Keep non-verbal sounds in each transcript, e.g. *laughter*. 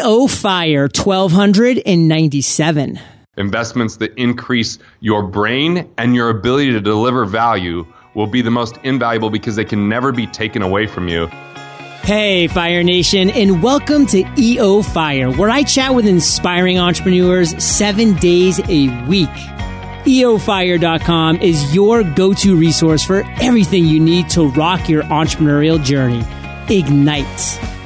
EO Fire 1297. Investments that increase your brain and your ability to deliver value will be the most invaluable because they can never be taken away from you. Hey, Fire Nation, and welcome to EO Fire, where I chat with inspiring entrepreneurs seven days a week. EOFire.com is your go to resource for everything you need to rock your entrepreneurial journey. Ignite.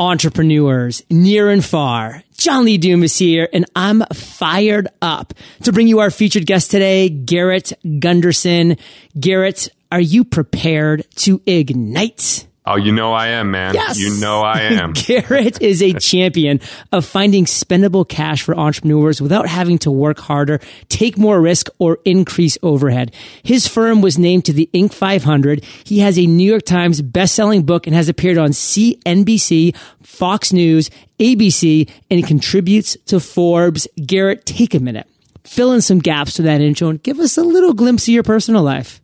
Entrepreneurs near and far. John Lee Dumas here, and I'm fired up to bring you our featured guest today, Garrett Gunderson. Garrett, are you prepared to ignite? Oh, you know I am, man. Yes. You know I *laughs* am. Garrett is a *laughs* champion of finding spendable cash for entrepreneurs without having to work harder, take more risk, or increase overhead. His firm was named to the Inc. 500. He has a New York Times best-selling book and has appeared on CNBC, Fox News, ABC, and contributes to Forbes. Garrett, take a minute. Fill in some gaps to that intro and give us a little glimpse of your personal life.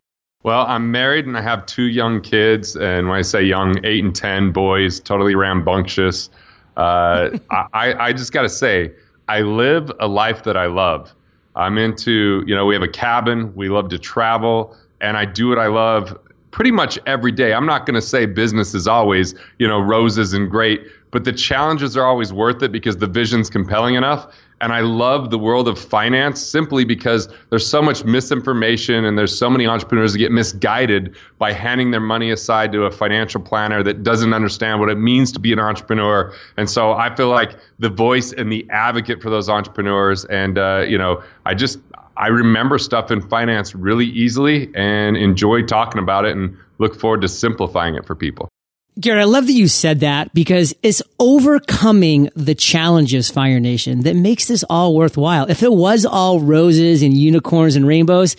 Well, I'm married and I have two young kids. And when I say young, eight and 10 boys, totally rambunctious. Uh, *laughs* I, I just got to say, I live a life that I love. I'm into, you know, we have a cabin, we love to travel, and I do what I love pretty much every day. I'm not going to say business is always, you know, roses and great, but the challenges are always worth it because the vision's compelling enough. And I love the world of finance simply because there's so much misinformation and there's so many entrepreneurs that get misguided by handing their money aside to a financial planner that doesn't understand what it means to be an entrepreneur. And so I feel like the voice and the advocate for those entrepreneurs. And, uh, you know, I just, I remember stuff in finance really easily and enjoy talking about it and look forward to simplifying it for people. Garrett, I love that you said that because it's overcoming the challenges, Fire Nation, that makes this all worthwhile. If it was all roses and unicorns and rainbows,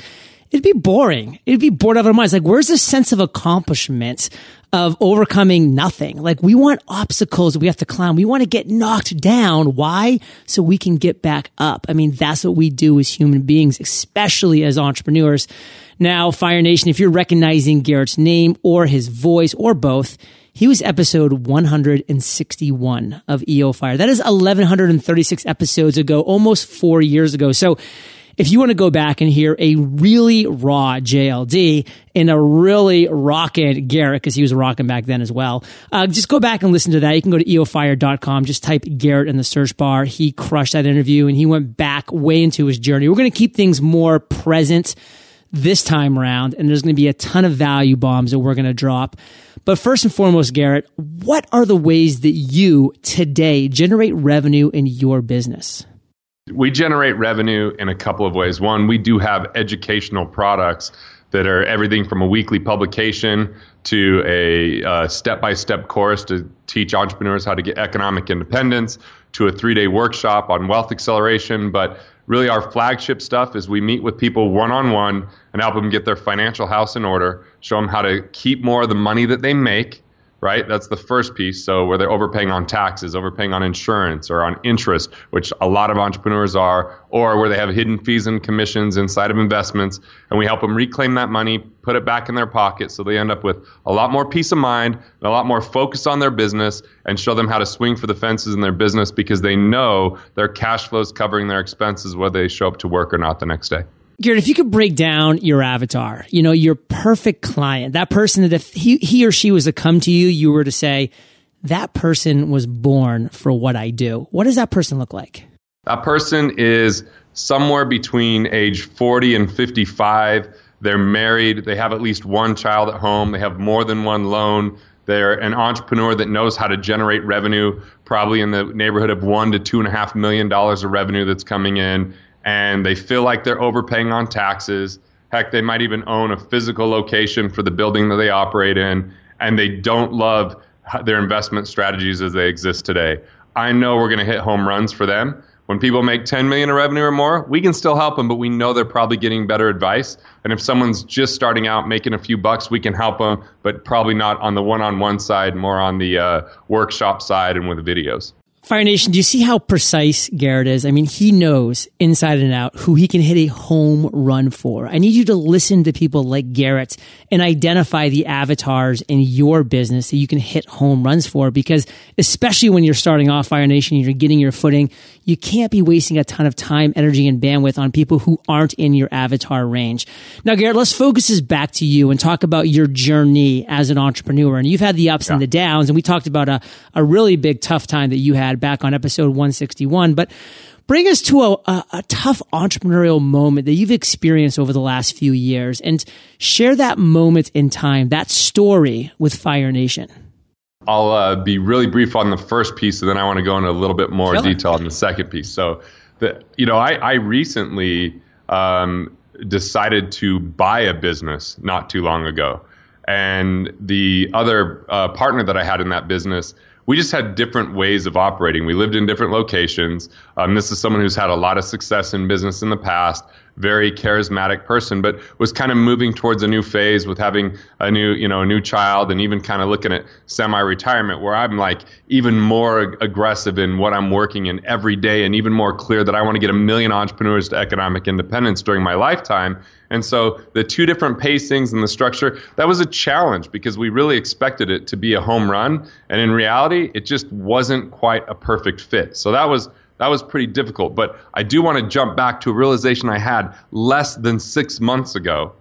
it'd be boring. It'd be bored out of our minds. Like, where's the sense of accomplishment of overcoming nothing? Like, we want obstacles we have to climb. We want to get knocked down. Why? So we can get back up. I mean, that's what we do as human beings, especially as entrepreneurs. Now, Fire Nation, if you're recognizing Garrett's name or his voice or both, he was episode 161 of EO Fire. That is 1136 episodes ago, almost four years ago. So if you want to go back and hear a really raw JLD and a really rockin' Garrett, because he was rocking back then as well, uh, just go back and listen to that. You can go to eofire.com, just type Garrett in the search bar. He crushed that interview and he went back way into his journey. We're going to keep things more present this time around, and there's going to be a ton of value bombs that we're going to drop. But first and foremost, Garrett, what are the ways that you today generate revenue in your business? We generate revenue in a couple of ways. One, we do have educational products that are everything from a weekly publication to a step by step course to teach entrepreneurs how to get economic independence to a three day workshop on wealth acceleration. But really, our flagship stuff is we meet with people one on one and help them get their financial house in order, show them how to keep more of the money that they make right? That's the first piece. So where they're overpaying on taxes, overpaying on insurance or on interest, which a lot of entrepreneurs are, or where they have hidden fees and commissions inside of investments, and we help them reclaim that money, put it back in their pocket so they end up with a lot more peace of mind and a lot more focus on their business and show them how to swing for the fences in their business because they know their cash flow is covering their expenses whether they show up to work or not the next day. Garrett, if you could break down your avatar, you know, your perfect client, that person that if he, he or she was to come to you, you were to say, that person was born for what I do. What does that person look like? That person is somewhere between age 40 and 55. They're married. They have at least one child at home. They have more than one loan. They're an entrepreneur that knows how to generate revenue, probably in the neighborhood of one to two and a half million dollars of revenue that's coming in and they feel like they're overpaying on taxes. Heck, they might even own a physical location for the building that they operate in, and they don't love their investment strategies as they exist today. I know we're going to hit home runs for them. When people make 10 million in revenue or more, we can still help them, but we know they're probably getting better advice. And if someone's just starting out making a few bucks, we can help them, but probably not on the one-on-one side, more on the uh, workshop side and with videos. Fire Nation, do you see how precise Garrett is? I mean, he knows inside and out who he can hit a home run for. I need you to listen to people like Garrett and identify the avatars in your business that you can hit home runs for because especially when you're starting off Fire Nation, you're getting your footing, you can't be wasting a ton of time, energy, and bandwidth on people who aren't in your avatar range. Now, Garrett, let's focus this back to you and talk about your journey as an entrepreneur. And you've had the ups yeah. and the downs, and we talked about a, a really big tough time that you had back on episode 161. But bring us to a, a, a, tough entrepreneurial moment that you've experienced over the last few years and share that moment in time, that story with Fire Nation. I'll uh, be really brief on the first piece, and then I want to go into a little bit more sure. detail on the second piece. So, the, you know, I, I recently um, decided to buy a business not too long ago. And the other uh, partner that I had in that business we just had different ways of operating. We lived in different locations. Um, this is someone who's had a lot of success in business in the past, very charismatic person, but was kind of moving towards a new phase with having a new, you know, a new child and even kind of looking at semi-retirement where I'm like even more aggressive in what I'm working in every day and even more clear that I want to get a million entrepreneurs to economic independence during my lifetime. And so the two different pacings and the structure, that was a challenge because we really expected it to be a home run. And in reality, it just wasn't quite a perfect fit. So that was that was pretty difficult. But I do want to jump back to a realization I had less than six months ago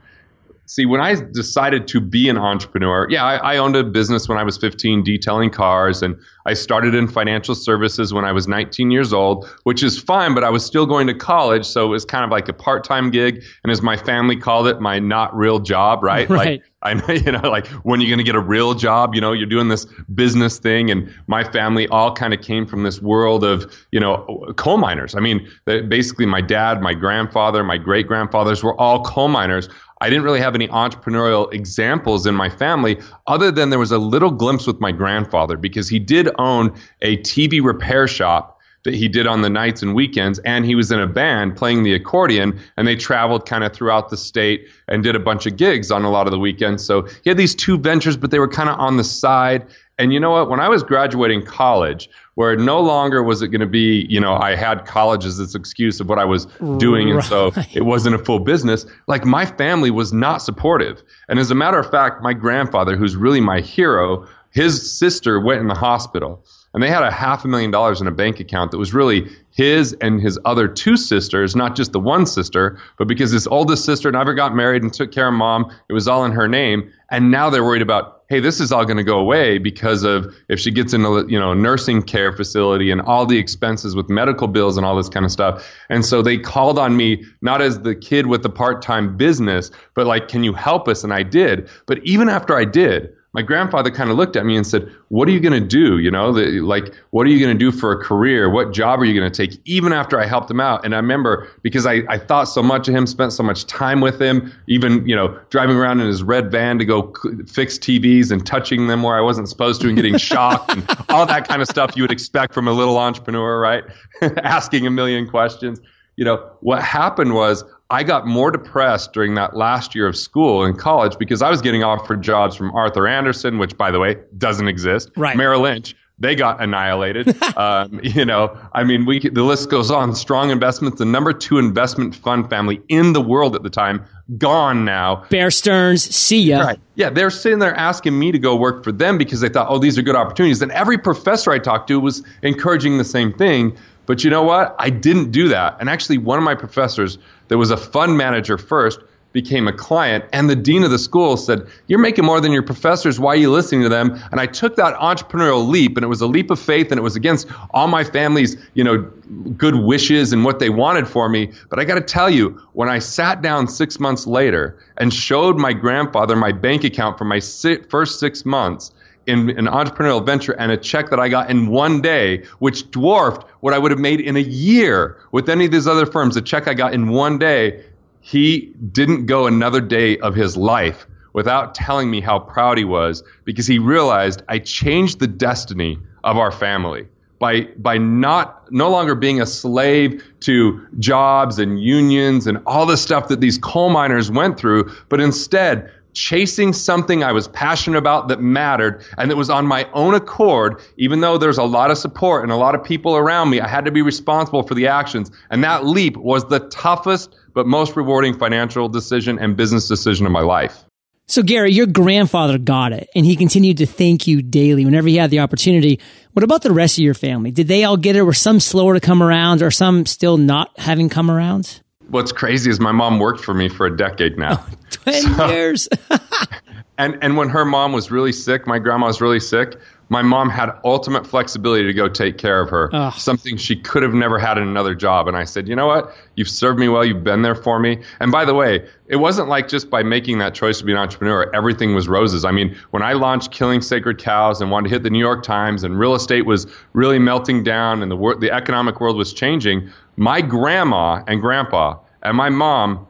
See, when I decided to be an entrepreneur, yeah, I, I, owned a business when I was 15 detailing cars, and I started in financial services when I was 19 years old, which is fine, but I was still going to college, so it was kind of like a part time gig. And as my family called it, my not real job, right? Right. Like, I know, *laughs* you know, like when you're going to get a real job, you know, you're doing this business thing. And my family all kind of came from this world of, you know, coal miners. I mean, basically my dad, my grandfather, my great grandfathers were all coal miners. I didn't really have any entrepreneurial examples in my family other than there was a little glimpse with my grandfather because he did own a TV repair shop that he did on the nights and weekends and he was in a band playing the accordion and they traveled kind of throughout the state and did a bunch of gigs on a lot of the weekends. So he had these two ventures but they were kind of on the side. And you know what? When i was graduating college where no longer was it going to be, you know, I had college as this excuse of what I was doing. And so it wasn't a full business. Like my family was not supportive. And as a matter of fact, my grandfather, who's really my hero, his sister went in the hospital and they had a half a million dollars in a bank account that was really his and his other two sisters, not just the one sister, but because his oldest sister never got married and took care of mom, it was all in her name. And now they're worried about, hey, this is all going to go away because of if she gets in a you know nursing care facility and all the expenses with medical bills and all this kind of stuff. And so they called on me not as the kid with the part-time business, but like, can you help us? And I did. But even after I did, my grandfather kind of looked at me and said, "What are you going to do? You know, the, like, what are you going to do for a career? What job are you going to take?" Even after I helped him out, and I remember because I, I thought so much of him, spent so much time with him, even you know, driving around in his red van to go fix TVs and touching them where I wasn't supposed to and getting *laughs* shocked and all that kind of stuff you would expect from a little entrepreneur, right? *laughs* Asking a million questions. You know, what happened was I got more depressed during that last year of school in college because I was getting offered jobs from Arthur Andersen, which, by the way, doesn't exist. Right. Merrill Lynch, they got annihilated. *laughs* um, you know, I mean, we the list goes on. Strong Investments, the number two investment fund family in the world at the time, gone now. Bear Stearns, see ya. Right. Yeah, they're sitting there asking me to go work for them because they thought, oh, these are good opportunities. And every professor I talked to was encouraging the same thing. But you know what? I didn't do that. And actually, one of my professors that was a fund manager first became a client and the dean of the school said you're making more than your professors why are you listening to them and i took that entrepreneurial leap and it was a leap of faith and it was against all my family's you know good wishes and what they wanted for me but i got to tell you when i sat down six months later and showed my grandfather my bank account for my first six months in an entrepreneurial venture and a check that I got in one day, which dwarfed what I would have made in a year with any of these other firms. The check I got in one day, he didn't go another day of his life without telling me how proud he was because he realized I changed the destiny of our family by by not no longer being a slave to jobs and unions and all the stuff that these coal miners went through, but instead chasing something I was passionate about that mattered and that was on my own accord, even though there's a lot of support and a lot of people around me, I had to be responsible for the actions. And that leap was the toughest but most rewarding financial decision and business decision of my life. So, Gary, your grandfather got it and he continued to thank you daily whenever he had the opportunity. What about the rest of your family? Did they all get it? Were some slower to come around or some still not having come around? What's crazy is my mom worked for me for a decade now. Oh, *laughs* 20 so, years. *laughs* and, and when her mom was really sick, my grandma was really sick, my mom had ultimate flexibility to go take care of her, Ugh. something she could have never had in another job. And I said, you know what? You've served me well. You've been there for me. And by the way, it wasn't like just by making that choice to be an entrepreneur, everything was roses. I mean, when I launched Killing Sacred Cows and wanted to hit the New York Times and real estate was really melting down and the, wor- the economic world was changing, my grandma and grandpa and my mom,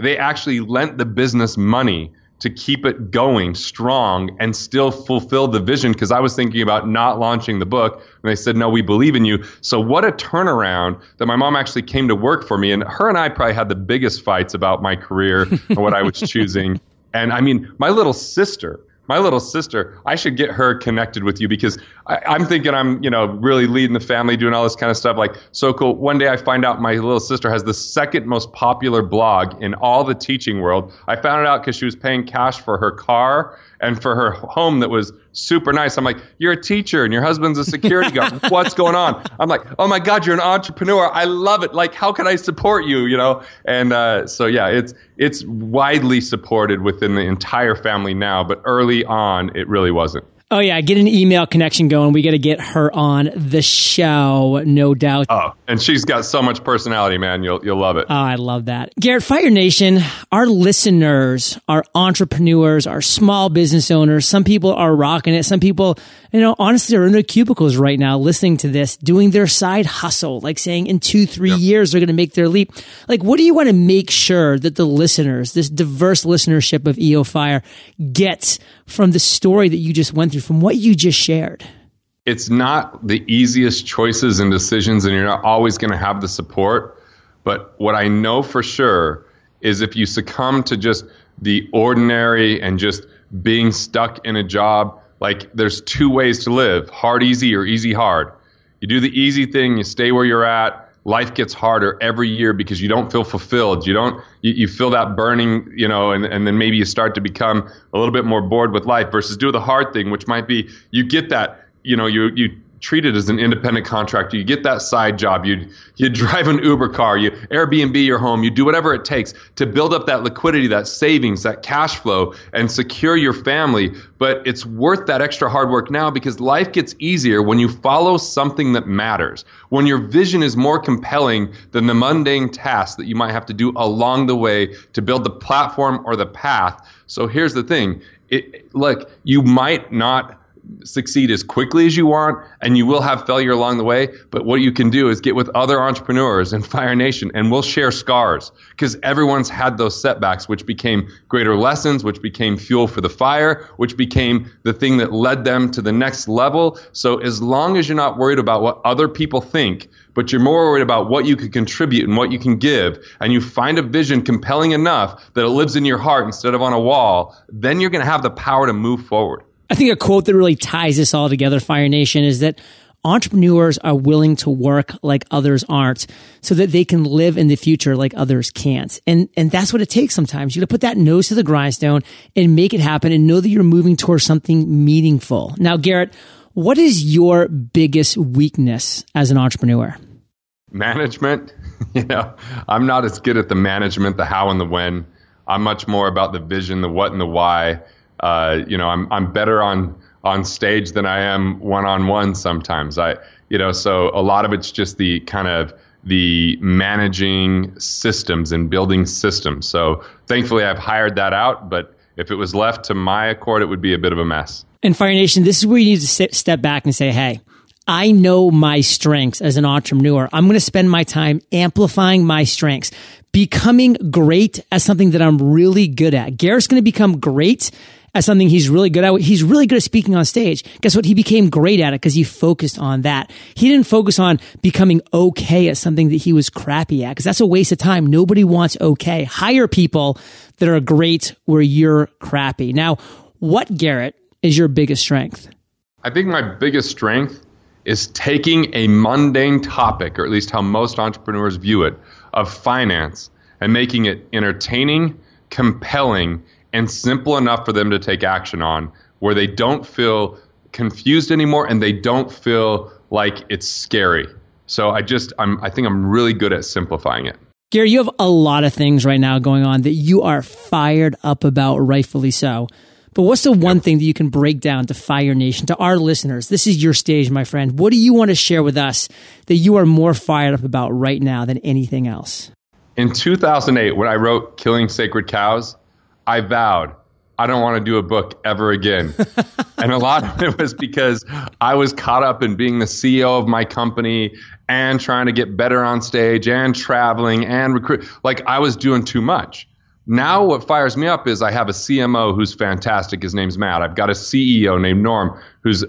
they actually lent the business money to keep it going strong and still fulfill the vision because I was thinking about not launching the book and they said no we believe in you. So what a turnaround that my mom actually came to work for me and her and I probably had the biggest fights about my career and what I was *laughs* choosing. And I mean my little sister my little sister, I should get her connected with you because I, am thinking I'm, you know, really leading the family, doing all this kind of stuff. Like, so cool. One day I find out my little sister has the second most popular blog in all the teaching world. I found it out because she was paying cash for her car and for her home that was super nice. I'm like, you're a teacher and your husband's a security guard. *laughs* What's going on? I'm like, oh my God, you're an entrepreneur. I love it. Like, how can I support you? You know? And uh, so yeah, it's it's widely supported within the entire family now, but early on, it really wasn't. Oh yeah, get an email connection going. We got to get her on the show, no doubt. Oh, and she's got so much personality, man. You'll you'll love it. Oh, I love that. Garrett Fire Nation, our listeners our entrepreneurs, our small business owners. Some people are rocking it. Some people, you know, honestly are in their cubicles right now listening to this, doing their side hustle, like saying in 2 3 yep. years they're going to make their leap. Like what do you want to make sure that the listeners, this diverse listenership of EO Fire gets from the story that you just went through, from what you just shared? It's not the easiest choices and decisions, and you're not always going to have the support. But what I know for sure is if you succumb to just the ordinary and just being stuck in a job, like there's two ways to live hard, easy, or easy, hard. You do the easy thing, you stay where you're at, life gets harder every year because you don't feel fulfilled. You don't, you, you feel that burning, you know, and, and then maybe you start to become a little bit more bored with life versus do the hard thing, which might be you get that, you know, you, you treat it as an independent contractor. You get that side job. You you drive an Uber car. You Airbnb your home. You do whatever it takes to build up that liquidity, that savings, that cash flow, and secure your family. But it's worth that extra hard work now because life gets easier when you follow something that matters. When your vision is more compelling than the mundane tasks that you might have to do along the way to build the platform or the path. So here's the thing. It, look, you might not succeed as quickly as you want and you will have failure along the way but what you can do is get with other entrepreneurs in *laughs* fire nation and we'll share scars because everyone's had those setbacks which became greater lessons which became fuel for the fire which became the thing that led them to the next level. So as long as you're not worried about what other people think but you're more worried about what you can contribute and what you can give and you find a vision compelling enough that it lives in your heart instead of on a wall then you're going to have the power to move forward I think a quote that really ties this all together, Fire Nation, is that entrepreneurs are willing to work like others aren't so that they can live in the future like others can't. And, and that's what it takes sometimes. You gotta put that nose to the grindstone and make it happen and know that you're moving towards something meaningful. Now, Garrett, what is your biggest weakness as an entrepreneur? Management. *laughs* you know, I'm not as good at the management, the how and the when. I'm much more about the vision, the what and the why uh, you know, I'm I'm better on on stage than I am one on one sometimes. I you know, so a lot of it's just the kind of the managing systems and building systems. So thankfully I've hired that out, but if it was left to my accord, it would be a bit of a mess. And Fire Nation, this is where you need to sit, step back and say, hey, I know my strengths as an entrepreneur. I'm going to spend my time amplifying my strengths, becoming great as something that I'm really good at. Garrett's going to become great as something he's really good at. He's really good at speaking on stage. Guess what? He became great at it because he focused on that. He didn't focus on becoming okay at something that he was crappy at because that's a waste of time. Nobody wants okay. Hire people that are great where you're crappy. Now, what, Garrett, is your biggest strength? I think my biggest strength is taking a mundane topic, or at least how most entrepreneurs view it, of finance and making it entertaining, compelling, and simple enough for them to take action on where they don't feel confused anymore and they don't feel like it's scary. So I just I'm I think I'm really good at simplifying it. Gary, you have a lot of things right now going on that you are fired up about, rightfully so. But what's the one thing that you can break down to Fire Nation, to our listeners? This is your stage, my friend. What do you want to share with us that you are more fired up about right now than anything else? In 2008, when I wrote Killing Sacred Cows, I vowed I don't want to do a book ever again. *laughs* and a lot of it was because I was caught up in being the CEO of my company and trying to get better on stage and traveling and recruit. Like I was doing too much. Now, what fires me up is I have a CMO who's fantastic. His name's Matt. I've got a CEO named Norm who's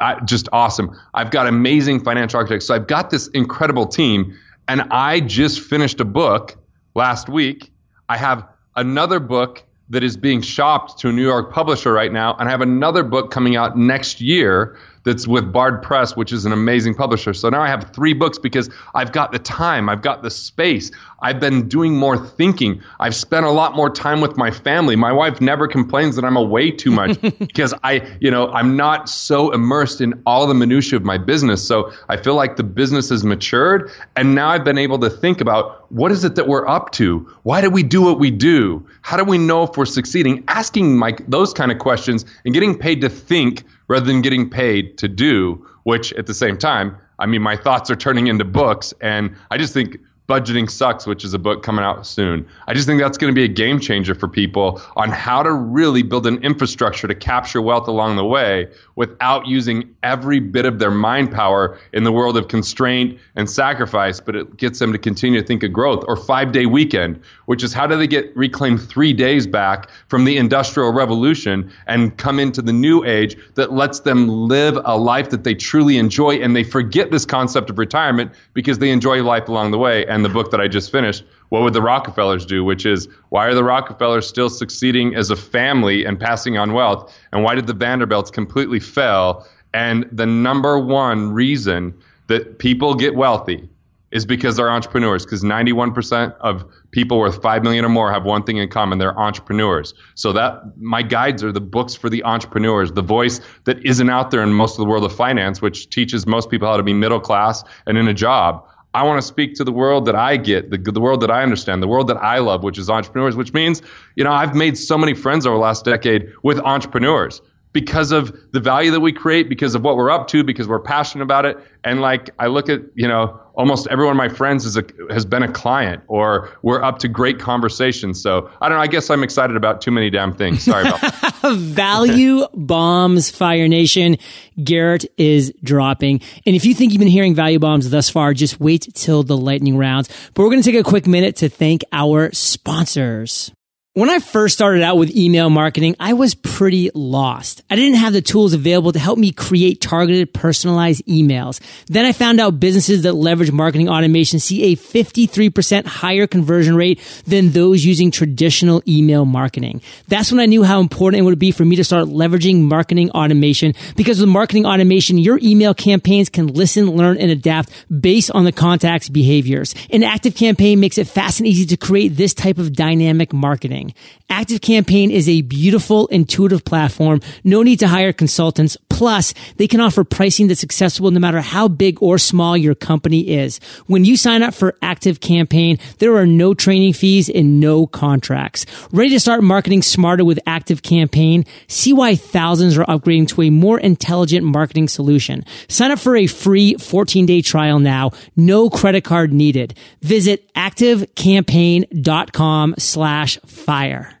uh, just awesome. I've got amazing financial architects. So I've got this incredible team. And I just finished a book last week. I have another book that is being shopped to a New York publisher right now. And I have another book coming out next year that's with Bard Press, which is an amazing publisher. So now I have three books because I've got the time, I've got the space, I've been doing more thinking, I've spent a lot more time with my family. My wife never complains that I'm away too much *laughs* because I, you know, I'm not so immersed in all the minutiae of my business. So I feel like the business has matured, and now I've been able to think about what is it that we're up to? Why do we do what we do? How do we know if we're succeeding? Asking Mike those kind of questions and getting paid to think rather than getting paid to do, which at the same time, I mean, my thoughts are turning into books. And I just think Budgeting Sucks, which is a book coming out soon. I just think that's going to be a game changer for people on how to really build an infrastructure to capture wealth along the way without using every bit of their mind power in the world of constraint and sacrifice, but it gets them to continue to think of growth. Or five day weekend, which is how do they get reclaim three days back from the industrial revolution and come into the new age that lets them live a life that they truly enjoy and they forget this concept of retirement because they enjoy life along the way and the book that I just finished, what would the Rockefellers do? Which is, why are the Rockefellers still succeeding as a family and passing on wealth? And why did the Vanderbilts completely fail? And the number one reason that people get wealthy is because they're entrepreneurs. Because 91% of people worth five million or more have one thing in common: they're entrepreneurs. So that my guides are the books for the entrepreneurs, the voice that isn't out there in most of the world of finance, which teaches most people how to be middle class and in a job. I want to speak to the world that I get, the, the world that I understand, the world that I love, which is entrepreneurs, which means, you know, I've made so many friends over the last decade with entrepreneurs because of the value that we create, because of what we're up to, because we're passionate about it. And like I look at, you know, almost every one of my friends is a, has been a client or we're up to great conversations. So I don't know. I guess I'm excited about too many damn things. Sorry about *laughs* Value bombs, Fire Nation. Garrett is dropping. And if you think you've been hearing value bombs thus far, just wait till the lightning rounds. But we're going to take a quick minute to thank our sponsors. When I first started out with email marketing, I was pretty lost. I didn't have the tools available to help me create targeted, personalized emails. Then I found out businesses that leverage marketing automation see a 53% higher conversion rate than those using traditional email marketing. That's when I knew how important it would be for me to start leveraging marketing automation because with marketing automation, your email campaigns can listen, learn, and adapt based on the contact's behaviors. An Active Campaign makes it fast and easy to create this type of dynamic marketing Active Campaign is a beautiful, intuitive platform. No need to hire consultants. Plus, they can offer pricing that's accessible no matter how big or small your company is. When you sign up for Active Campaign, there are no training fees and no contracts. Ready to start marketing smarter with Active Campaign? See why thousands are upgrading to a more intelligent marketing solution. Sign up for a free 14 day trial now. No credit card needed. Visit activecampaign.com slash fire.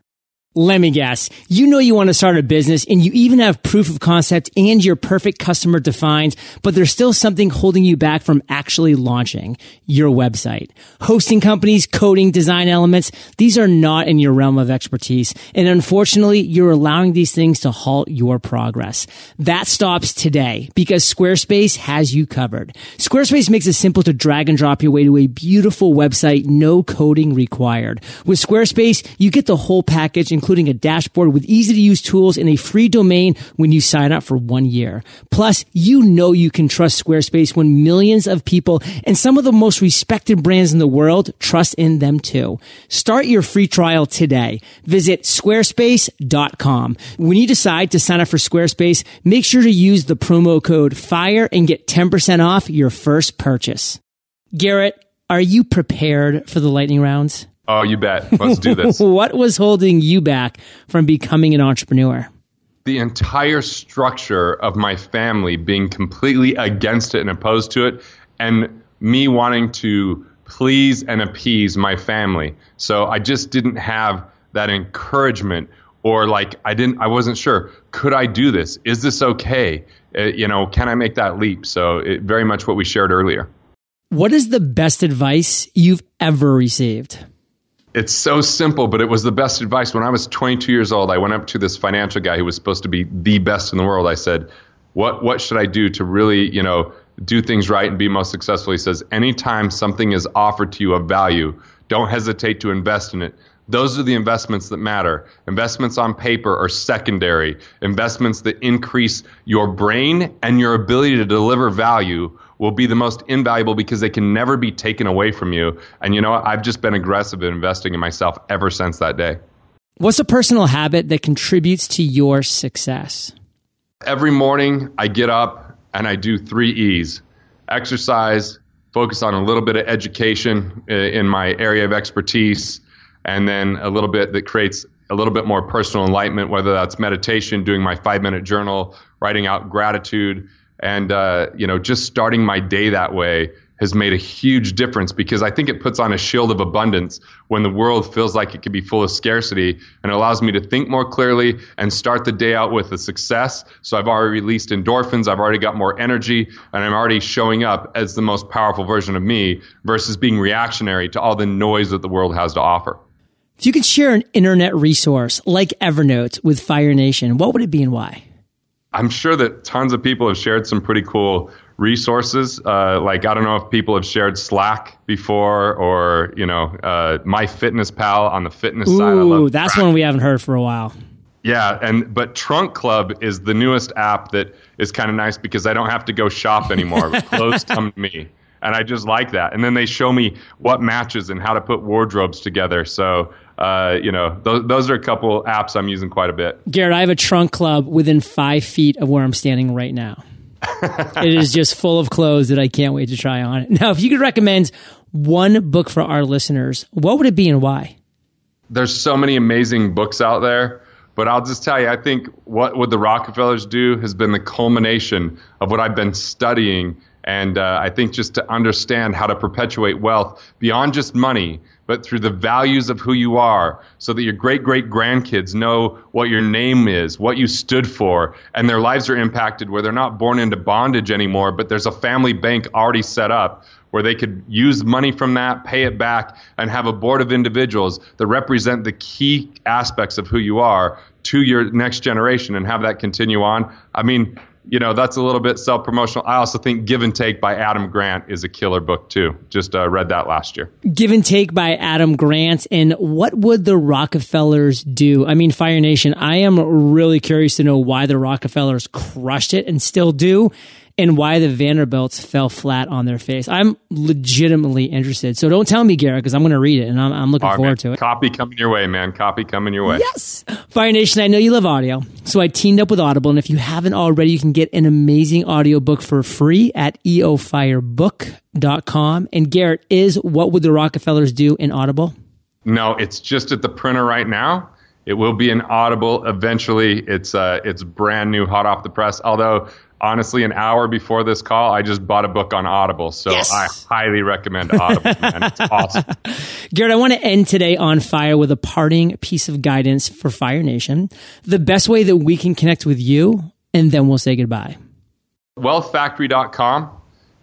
Let me guess. You know you want to start a business and you even have proof of concept and your perfect customer defined, but there's still something holding you back from actually launching your website. Hosting companies, coding, design elements, these are not in your realm of expertise. And unfortunately, you're allowing these things to halt your progress. That stops today because Squarespace has you covered. Squarespace makes it simple to drag and drop your way to a beautiful website, no coding required. With Squarespace, you get the whole package, including a dashboard with easy to use tools and a free domain when you sign up for one year. Plus, you know you can trust Squarespace when millions of people and some of the most respected brands in the world trust in them too. Start your free trial today. Visit squarespace.com. When you decide to sign up for Squarespace, make sure to use the promo code FIRE and get 10% off your first purchase. Garrett, are you prepared for the lightning rounds? Oh, you bet. Let's do this. *laughs* what was holding you back from becoming an entrepreneur? The entire structure of my family being completely against it and opposed to it, and me wanting to please and appease my family. So I just didn't have that encouragement or like I didn't I wasn't sure could I do this? Is this okay? Uh, you know, can I make that leap? So it, very much what we shared earlier. What is the best advice you've ever received? It's so simple, but it was the best advice. When I was 22 years old, I went up to this financial guy who was supposed to be the best in the world. I said, "What what should I do to really, you know, do things right and be most successful?" He says, "Anytime something is offered to you of value, don't hesitate to invest in it. Those are the investments that matter. Investments on paper are secondary. Investments that increase your brain and your ability to deliver value will be the most invaluable because they can never be taken away from you. And you know what? I've just been aggressive in investing in myself ever since that day. What's a personal habit that contributes to your success? Every morning I get up and I do three E's exercise, focus on a little bit of education uh, in my area of expertise, and then a little bit that creates a little bit more personal enlightenment, whether that's meditation, doing my five minute journal, writing out gratitude, and uh, you know just starting my day that way has made a huge difference because I think it puts on a shield of abundance when the world feels like it could be full of scarcity and allows me to think more clearly and start the day out with a success. So I've already released endorphins, I've already got more energy, and I'm already showing up as the most powerful version of me versus being reactionary to all the noise that the world has to offer. If you could share an internet resource like Evernote with Fire Nation, what would it be and why? I'm sure that tons of people have shared some pretty cool resources. Uh, like I don't know if people have shared Slack before, or you know, uh, MyFitnessPal on the fitness Ooh, side. Ooh, that's Track. one we haven't heard for a while. Yeah, and but Trunk Club is the newest app that is kind of nice because I don't have to go shop anymore. Clothes *laughs* come to me, and I just like that. And then they show me what matches and how to put wardrobes together. So uh, you know, those, those are a couple apps I'm using quite a bit. Garrett, I have a trunk club within five feet of where I'm standing right now. *laughs* it is just full of clothes that I can't wait to try on. Now, if you could recommend one book for our listeners, what would it be and why? There's so many amazing books out there, but I'll just tell you, I think what would the Rockefellers do has been the culmination of what I've been studying. And uh, I think just to understand how to perpetuate wealth beyond just money, but through the values of who you are, so that your great great grandkids know what your name is, what you stood for, and their lives are impacted where they're not born into bondage anymore, but there's a family bank already set up where they could use money from that, pay it back, and have a board of individuals that represent the key aspects of who you are to your next generation and have that continue on. I mean, you know, that's a little bit self promotional. I also think Give and Take by Adam Grant is a killer book too. Just uh, read that last year. Give and Take by Adam Grant. And what would the Rockefellers do? I mean, Fire Nation, I am really curious to know why the Rockefellers crushed it and still do and why the Vanderbilts fell flat on their face. I'm legitimately interested. So don't tell me, Garrett, because I'm going to read it and I'm, I'm looking forward man. to it. Copy coming your way, man. Copy coming your way. Yes. Fire Nation, I know you love audio. So I teamed up with Audible. And if you haven't already, you can get an amazing audiobook for free at eofirebook.com. And Garrett, is What Would the Rockefellers Do in Audible? No, it's just at the printer right now. It will be an Audible eventually. It's uh, it's brand new, hot off the press. Although honestly, an hour before this call, I just bought a book on Audible. So Yes. I highly recommend Audible, man. It's *laughs* awesome. Garrett, I want to end today on fire with a parting piece of guidance for Fire Nation. The best way that we can connect with you, and then we'll say goodbye. wealthfactory.com.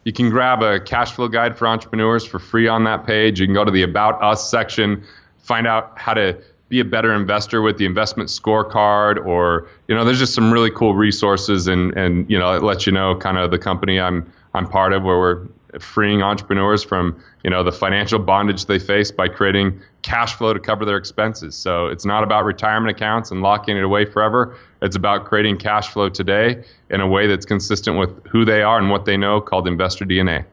You can grab a cash flow guide for entrepreneurs for free on that page. You can go to the About Us section, find out how to be a better investor with the investment scorecard, or you know, there's just some really cool resources, and and you know, it lets you know kind of the company I'm I'm part of, where we're freeing entrepreneurs from you know the financial bondage they face by creating cash flow to cover their expenses. So it's not about retirement accounts and locking it away forever. It's about creating cash flow today in a way that's consistent with who they are and what they know, called investor DNA.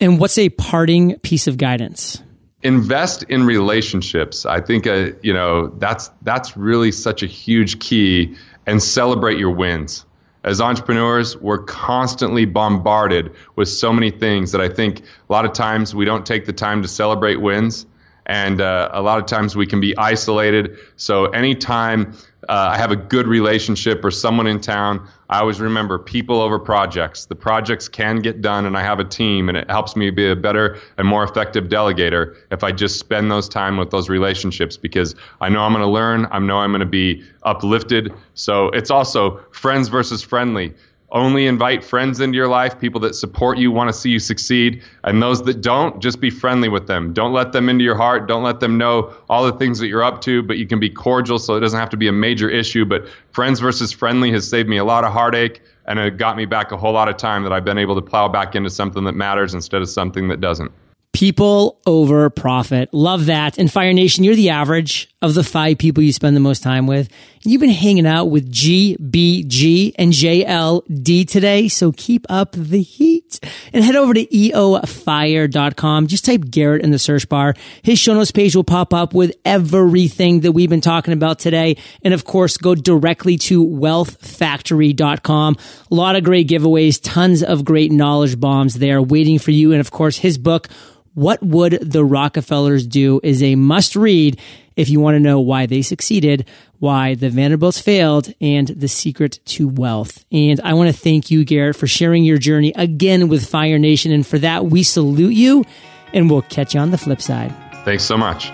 And what's a parting piece of guidance? Invest in relationships. I think uh, you know that's that's really such a huge key and celebrate your wins. As entrepreneurs, we're constantly bombarded with so many things that I think a lot of times we don't take the time to celebrate wins, and uh, a lot of times we can be isolated. So anytime uh, I have a good relationship or someone in town, I always remember people over projects. The projects can get done, and I have a team, and it helps me be a better and more effective delegator if I just spend those time with those relationships because I know I'm going to learn. I know I'm going to be uplifted. So it's also friends versus friendly only invite friends into your life, people that support you, want to see you succeed, and those that don't, just be friendly with them. Don't let them into your heart. Don't let them know all the things that you're up to, but you can be cordial so it doesn't have to be a major issue. But friends versus friendly has saved me a lot of heartache and it got me back a whole lot of time that I've been able to plow back into something that matters instead of something that doesn't. People over profit. Love that. And Fire Nation, you're the average of the five people you spend the most time with. You've been hanging out with G, B, G, and JLD today. So keep up the heat and head over to eofire.com. Just type Garrett in the search bar. His show notes page will pop up with everything that we've been talking about today. And of course, go directly to wealthfactory.com. A lot of great giveaways, tons of great knowledge bombs there waiting for you. And of course, his book, what Would the Rockefellers Do is a must read if you want to know why they succeeded, why the Vanderbilts failed, and the secret to wealth. And I want to thank you, Garrett, for sharing your journey again with Fire Nation. And for that, we salute you and we'll catch you on the flip side. Thanks so much.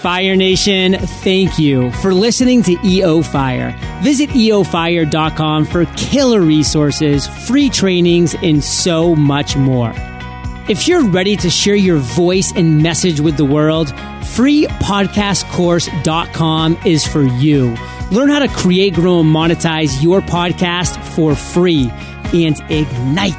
Fire Nation, thank you for listening to EO Fire. Visit eofire.com for killer resources, free trainings, and so much more. If you're ready to share your voice and message with the world, freepodcastcourse.com is for you. Learn how to create, grow, and monetize your podcast for free and ignite